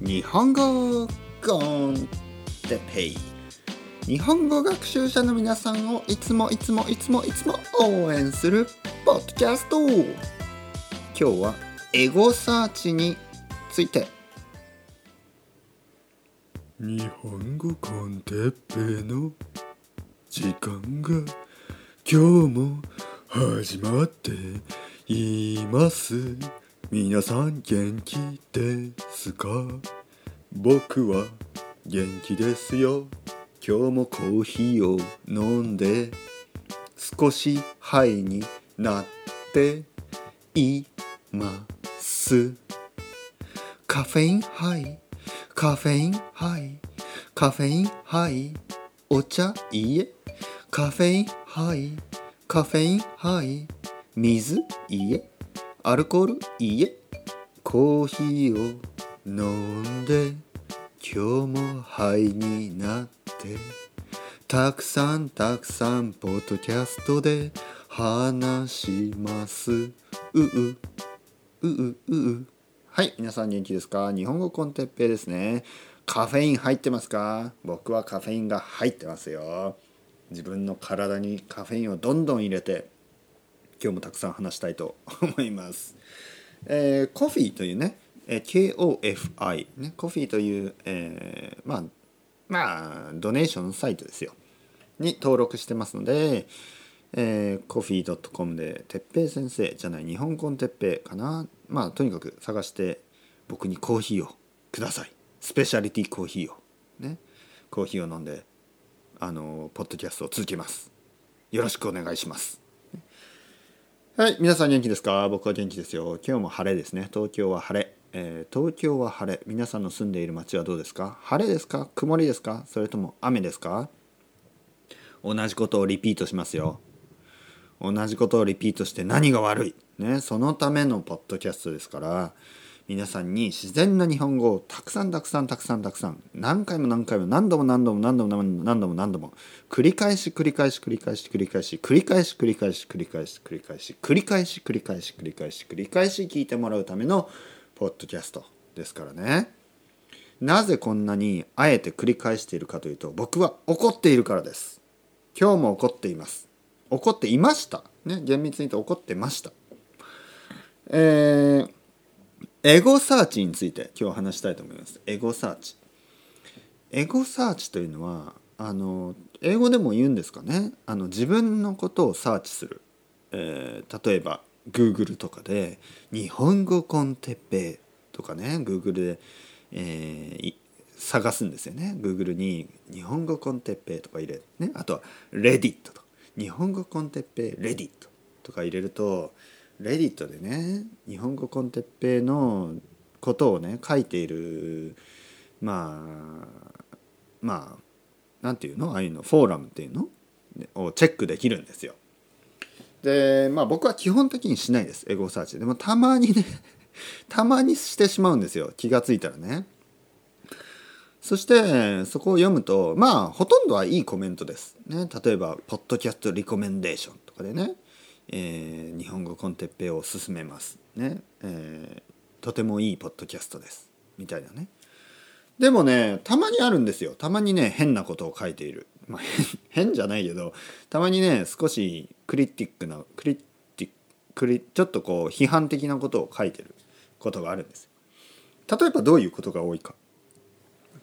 日本語コンテペイ。日本語学習者の皆さんをいつもいつもいつもいつも応援するポッドキャスト。今日はエゴサーチについて。日本語コンテッペイの時間が今日も始まっています。皆さん元気ですか？僕は元気ですよ。今日もコーヒーを飲んで少しハイになっています。カフェインハイカフェインハイカフェインハイお茶いいえ。カフェインハイカフェインハイ水いいえ。アルコール？いいえ。コーヒーを飲んで今日もハイになってたくさんたくさんポッドキャストで話します。うううううう。はい皆さん元気ですか？日本語 con Teppei ですね。カフェイン入ってますか？僕はカフェインが入ってますよ。自分の体にカフェインをどんどん入れて今日もたくさん話したいと思います。えー、コフィーというね、えー、KOFI ねコフィーという、えー、まあまあドネーションサイトですよ。に登録してますので、えー、コフィー .com で「てっぺい先生」じゃない日本コンテッペイかな。まあとにかく探して僕にコーヒーをください。スペシャリティコーヒーを。ね。コーヒーを飲んであのポッドキャストを続けます。よろしくお願いします。はい皆さん元気ですか？僕は元気ですよ。今日も晴れですね。東京は晴れ、えー、東京は晴れ。皆さんの住んでいる街はどうですか？晴れですか？曇りですか？それとも雨ですか？同じことをリピートしますよ。同じことをリピートして何が悪い？ねそのためのポッドキャストですから皆さんに自然な日本語をたくさんたくさんたくさんたくさん何回も何回も何度も何度も何度も何度も何度も繰り返し繰り返し繰り返し繰り返し繰り返し繰り返し繰り返し繰り返し繰り返し繰り返し繰り返し繰り返し聞いてもらうためのポッドキャストですからねなぜこんなにあえて繰り返しているかというと僕は怒っているからです今日も怒っています怒っていましたね厳密に言うと怒ってましたえーエゴサーチについて今日話したいと思います。エゴサーチ。エゴサーチというのはあの英語でも言うんですかね。あの自分のことをサーチする、えー、例えば Google とかで「日本語コンテッペ」とかね Google で、えー、探すんですよね。Google に「日本語 con Teppei」とか入れね。あとは Reddit と「日本語コンテッペイ Reddit」とか入れるとレディットでね日本語コンテッペイのことをね書いているまあまあなんていうの？ああいうの？フォーラムっていうの？をチェックできるんですよ。でまあ僕は基本的にしないですエゴサーチでもたまにね たまにしてしまうんですよ気が付いたらね。そしてそこを読むとまあほとんどはいいコメントです。ね、例えば「ポッドキャストリコメンデーション」とかでねえー、日本語コンテッペを勧めます。ね、えー、とてもいいポッドキャストです。みたいなね。でもねたまにあるんですよ。たまにね変なことを書いている、まあ、変じゃないけどたまにね少しクリティックなクリティックリちょっとこう批判的なことを書いてる。ことがあるんです例えばどういうことが多いか。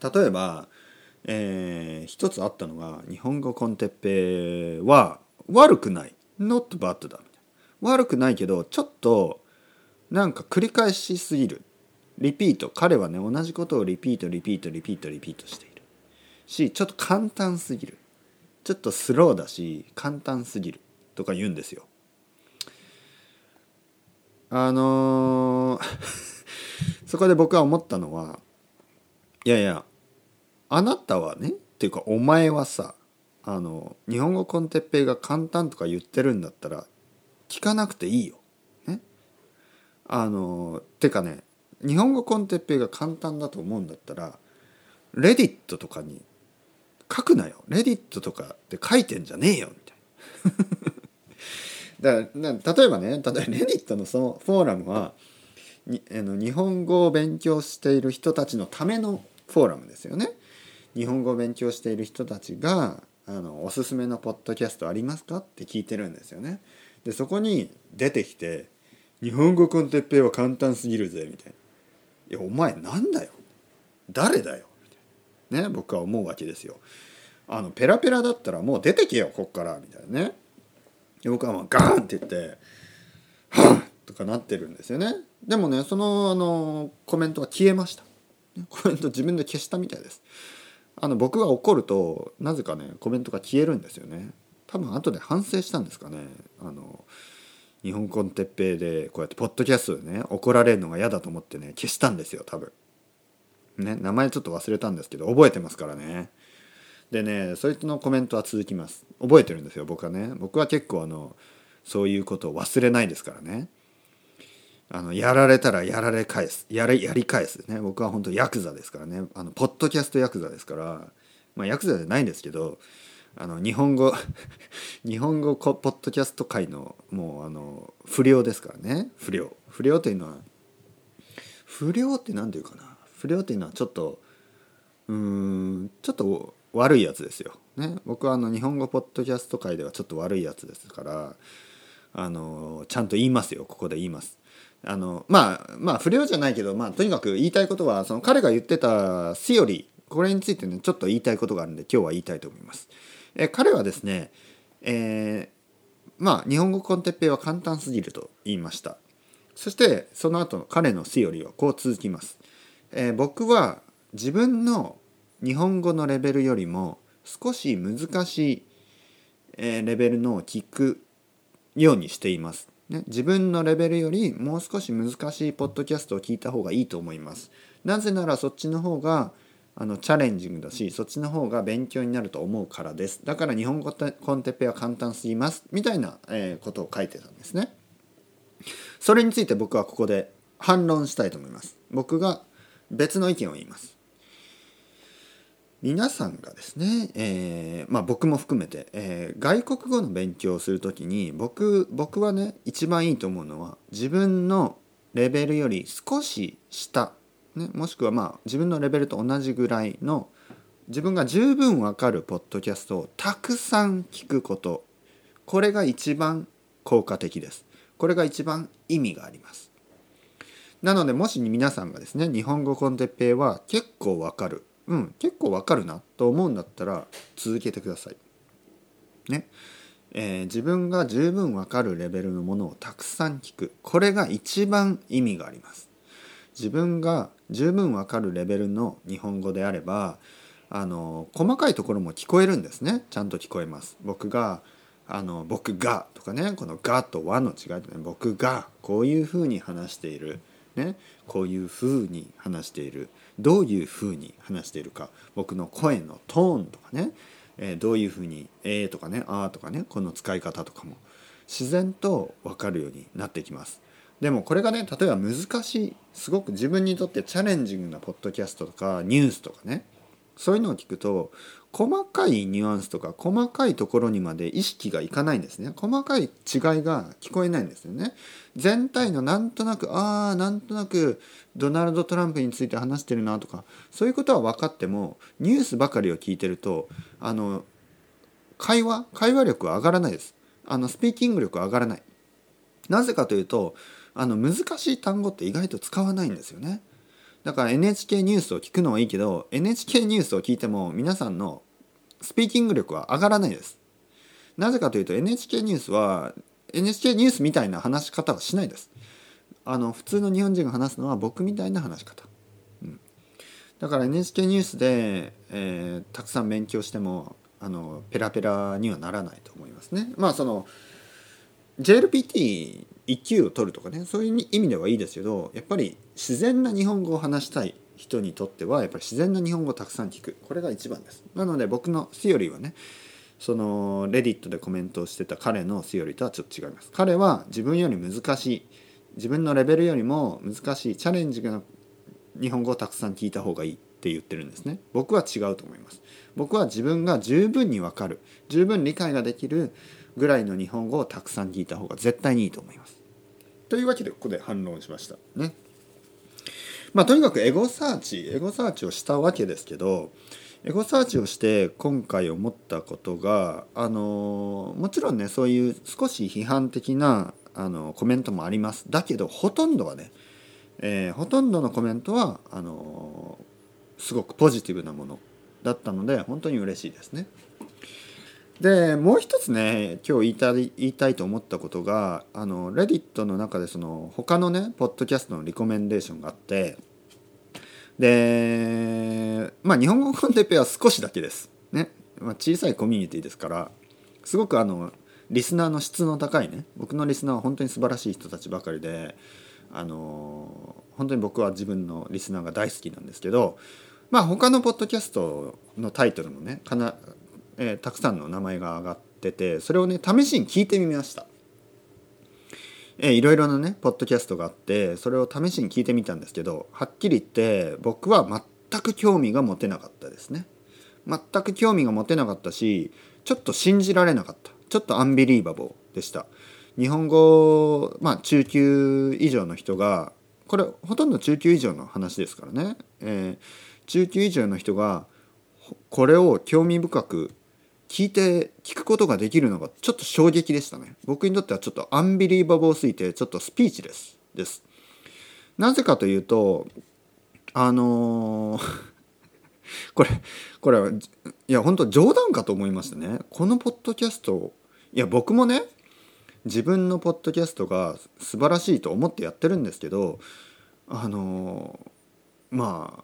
例えば、えー、一つあったのが日本語コンテッペは悪くない。Not bad だ。悪くないけどちょっとなんか繰り返しすぎる。リピート。彼はね同じことをリピートリピートリピートリピートしている。しちょっと簡単すぎる。ちょっとスローだし簡単すぎる。とか言うんですよ。あのー そこで僕は思ったのはいやいやあなたはねっていうかお前はさあの日本語コンテッペイが簡単とか言ってるんだったら聞かなくていいよ。ね。あのてかね日本語コンテッペイが簡単だと思うんだったらレディットとかに書くなよ。レディットとかって書いてんじゃねえよみたいな。だから例えばね例えばレディットのそのフォーラムはにあの日本語を勉強している人たちのためのフォーラムですよね。日本語を勉強している人たちがあのおすすめのポッドキャストありますか？って聞いてるんですよね。でそこに出てきて「日本語コンテッペイは簡単すぎるぜ」みたいな「いやお前なんだよ誰だよ」みたいなね僕は思うわけですよ。あのペラペラだったらもう出てけよこっからみたいなね。で僕はもうガーンって言って「はっ!」とかなってるんですよね。でもねそのあのコメントが消えました。コメント自分で消したみたいです。あの僕が怒るとなぜかねコメントが消えるんですよね。多分後で反省したんですかね。あの日本コンテッペイでこうやってポッドキャストでね怒られるのが嫌だと思ってね消したんですよ多分。ね名前ちょっと忘れたんですけど覚えてますからね。でねそいつのコメントは続きます。覚えてるんですよ僕はね。僕は結構あのそういうことを忘れないですからね。あのやられたらやられ返す。やれやり返すね。僕は本当ヤクザですからね。あのポッドキャストヤクザですから。まあヤクザじゃないんですけどあの日本語 日本語ポッドキャスト界のもうあの不良ですからね。不良。不良というのは不良って何て言うかな。不良っていうのはちょっとうんちょっと悪いやつですよ。ね、僕はあの日本語ポッドキャスト界ではちょっと悪いやつですからあのちゃんと言いますよ。ここで言います。あのまあまあ不良じゃないけど、まあ、とにかく言いたいことはその彼が言ってたシオリこれについてねちょっと言いたいことがあるんで今日は言いたいと思います。え彼はですね、えー、まあ日本語コンテッペイは簡単すぎると言いました。そしてその後の彼のシオリはこう続きます。えー、僕は自分の日本語のレベルよりも少し難しい、えレベルのを聞くようにしています。ね、自分のレベルよりもう少し難しいポッドキャストを聞いた方がいいと思います。なぜならそっちの方があのチャレンジングだしそっちの方が勉強になると思うからです。だから日本語コンテペは簡単すぎますみたいな、えことを書いてたんですね。それについて僕はここで反論したいと思います。僕が別の意見を言います。皆さんがですね、えー、まあ、僕も含めて、えー、外国語の勉強をする時に僕僕はね一番いいと思うのは自分のレベルより少し下、ね、もしくはまあ自分のレベルと同じぐらいの自分が十分わかるポッドキャストをたくさん聞くことこれが一番効果的です。これが一番意味があります。なのでもし皆さんがですね日本語コンテッペイは結構わかるうん結構わかるなと思うんだったら続けてください。ね。えー、自分が十分わかるレベルのものをたくさん聞くこれが一番意味があります。自分が十分わかるレベルの日本語であればあの細かいところも聞こえるんですねちゃんと聞こえます。僕があの僕がとかねこの「が」と「は」の違いとね僕がこういうふうに話している、ね、こういうふうに話しているどういうふうに話しているか僕の声のトーンとかね、え、どういうふうに「えー」とかね「あー」とかねこの使い方とかも自然と分かるようになってきます。でもこれがね例えば難しいすごく自分にとってチャレンジングなポッドキャストとかニュースとかねそういうのを聞くと細かいニュアンスとか細かいところにまで意識がいかないんですね。細かい違いが聞こえないんですよね。全体のなんとなくああなんとなくドナルド・トランプについて話してるなとかそういうことは分かってもニュースばかりを聞いてるとあの会話会話力は上がらないです。あのスピーキング力は上がらない。なぜかというとあの難しい単語って意外と使わないんですよね。だから NHK ニュースを聞くのはいいけど NHK ニュースを聞いても皆さんのスピーキング力は上がらないです。なぜかというと NHK ニュースは NHK ニュースみたいな話し方はしないです。あの普通の日本人が話すのは僕みたいな話し方。うん、だから NHK ニュースで、えー、たくさん勉強してもあのペラペラにはならないと思いますね。まあその JLPT 1級を取るとかねそういう意味ではいいですけどやっぱり自然な日本語を話したい人にとってはやっぱり自然な日本語をたくさん聞く。これが一番です。なので僕のシオリーはねそのレディットでコメントをしてた彼のシオリーとはちょっと違います。彼は自分より難しい自分のレベルよりも難しいチャレンジな日本語をたくさん聞いた方がいいって言ってるんですね。僕は違うと思います。僕は自分が十分にわかる十分理解ができるぐらいの日本語をたくさん聞いた方が絶対にいいと思います。というわけでここで反論しました。ね。まあとにかくエゴサーチエゴサーチをしたわけですけどエゴサーチをして今回思ったことがあのもちろんねそういう少し批判的なあのコメントもあります。だけどほとんどはね、えー、ほとんどのコメントはあのすごくポジティブなものだったので本当に嬉しいですね。でもう一つね今日言いたい言いたいと思ったことがあのレディットの中でその他のねポッドキャストのリコメンデーションがあってでまあ日本語コンテペは少しだけです。ね、まあ、小さいコミュニティですからすごくあのリスナーの質の高いね僕のリスナーは本当に素晴らしい人たちばかりであの本当に僕は自分のリスナーが大好きなんですけどまあ他のポッドキャストのタイトルもねかな、えー、たくさんの名前が上がっててそれをね試しに聞いてみました。えー、いろいろなねポッドキャストがあってそれを試しに聞いてみたんですけどはっきり言って僕は全く興味が持てなかったですね。全く興味が持てなかったしちょっと信じられなかったちょっとアンビリーバボーでした。日本語まあ中級以上の人がこれほとんど中級以上の話ですからね。えー中級以上の人がこれを興味深く聞いて聞くことができるのがちょっと衝撃でしたね。僕にとってはちょっとアンビリーバボーすぎてちょっとスピーチですです。なぜかというとあのー、これこれいや本当冗談かと思いましたね。このポッドキャストいや僕もね自分のポッドキャストが素晴らしいと思ってやってるんですけどあのー、まあ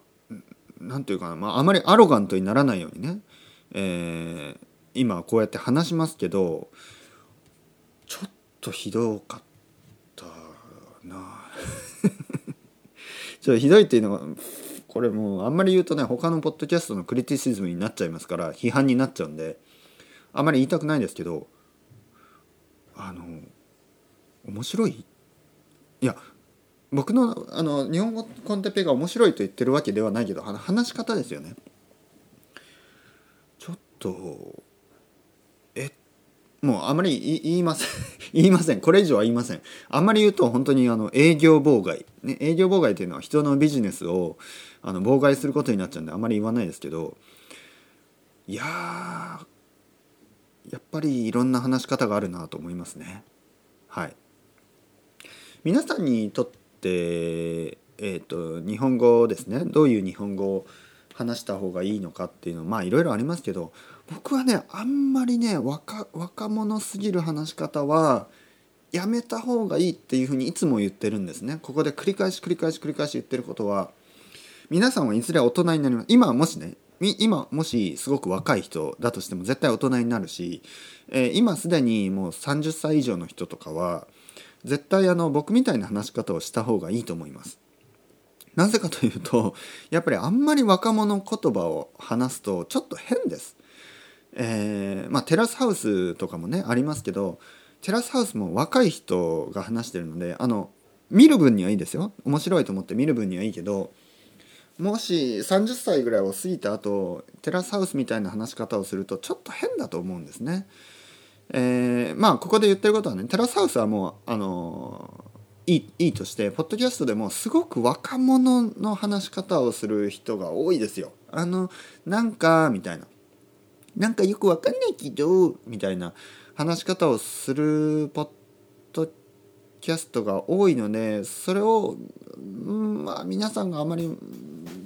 何て言うかな、まあ、あまりアロガントにならないようにね、えー、今こうやって話しますけどちょっとひどかったな。ちょっとひどいっていうのはこれもうあんまり言うとね他のポッドキャストのクリティシズムになっちゃいますから批判になっちゃうんであんまり言いたくないですけどあの面白い？いや僕のあの日本語コンテペが面白いと言ってるわけではないけど話し方ですよね。ちょっともうあまり言いません。言いません。これ以上は言いません。あんまり言うと本当にあの営業妨害、ね、営業妨害というのは人のビジネスをあの妨害することになっちゃうんであんまり言わないですけどいややっぱりいろんな話し方があるなと思いますね。はい。皆さんにとってえーと、日本語ですね。どういう日本語を話した方がいいのかっていうのまあいろいろありますけど僕はねあんまりね若若者すぎる話し方はやめた方がいいっていうふうにいつも言ってるんですね。ここで繰り返し繰り返し繰り返し言ってることは皆さんはいずれ大人になります。今もしね今もしすごく若い人だとしても絶対大人になるし、えー、今すでにもう30歳以上の人とかは絶対あの僕みたいな話し方をした方がいいと思います。なぜかというとやっぱりあんまり若者言葉を話すとちょっと変です。えー、まあテラスハウスとかもねありますけどテラスハウスも若い人が話してるのであの見る分にはいいですよ面白いと思って見る分にはいいけどもし30歳ぐらいを過ぎた後テラスハウスみたいな話し方をするとちょっと変だと思うんですね。えー、まあここで言ってることはねテラスハウスはもうあのいいいいとしてポッドキャストでもすごく若者の話し方をする人が多いですよ。あのなんかみたいななんかよくわかんないけどみたいな話し方をするポッドキャストが多いのでそれを、うん、まあ皆さんがあまり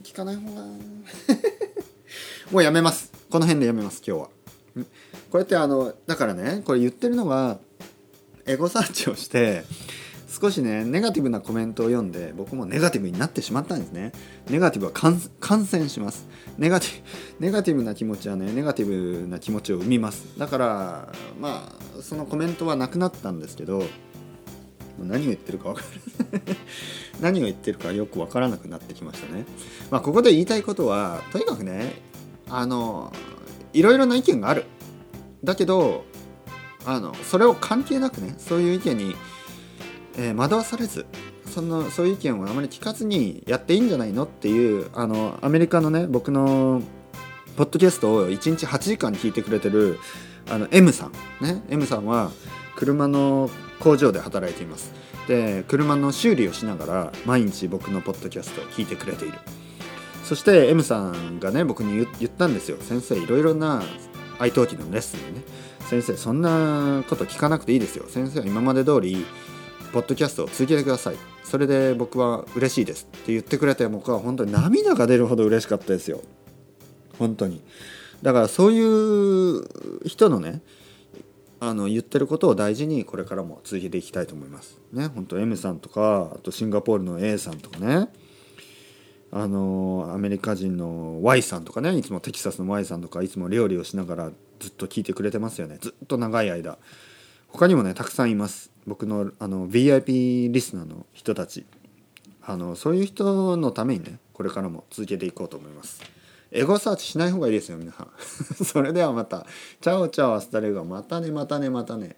聞かない方が もうやめますこの辺でやめます今日は。こうやってあのだからねこれ言ってるのがエゴサーチをして少しねネガティブなコメントを読んで僕もネガティブになってしまったんですね。ネガティブは感染します。ネガティネガティブな気持ちはねネガティブな気持ちを生みます。だからまあそのコメントはなくなったんですけど何を言ってるか分からない。何を言ってるかよく分からなくなってきましたね。まあここで言いたいことはとにかくねあのいろいろな意見がある。だけどあのそれを関係なくねそういう意見に、えー、惑わされずそのそういう意見をあまり聞かずにやっていいんじゃないのっていうあのアメリカのね僕のポッドキャストを1日8時間聞いてくれてるあの M さんね M さんは車の工場で働いています。で車の修理をしながら毎日僕のポッドキャストを聞いてくれている。そして M さんがね僕に言ったんですよ。先生いろいろな愛登記のレッスンでね。先生そんなこと聞かなくていいですよ。先生は今まで通りポッドキャストを続けてください。それで僕は嬉しいですって言ってくれて僕は本当に涙が出るほど嬉しかったですよ。本当に。だからそういう人のねあの言ってることを大事にこれからも続けていきたいと思います。ね本当 M さんとかあとシンガポールの A さんとかね。あのアメリカ人の Y さんとかねいつもテキサスの Y さんとかいつも料理をしながらずっと聞いてくれてますよね。ずっと長い間。他にもねたくさんいます。僕のあの VIP リスナーの人たち。あのそういう人のためにねこれからも続けていこうと思います。エゴサーチしない方がいいですよ皆さん。それではまた。チャオチャオ hasta luego またねまたねまたね。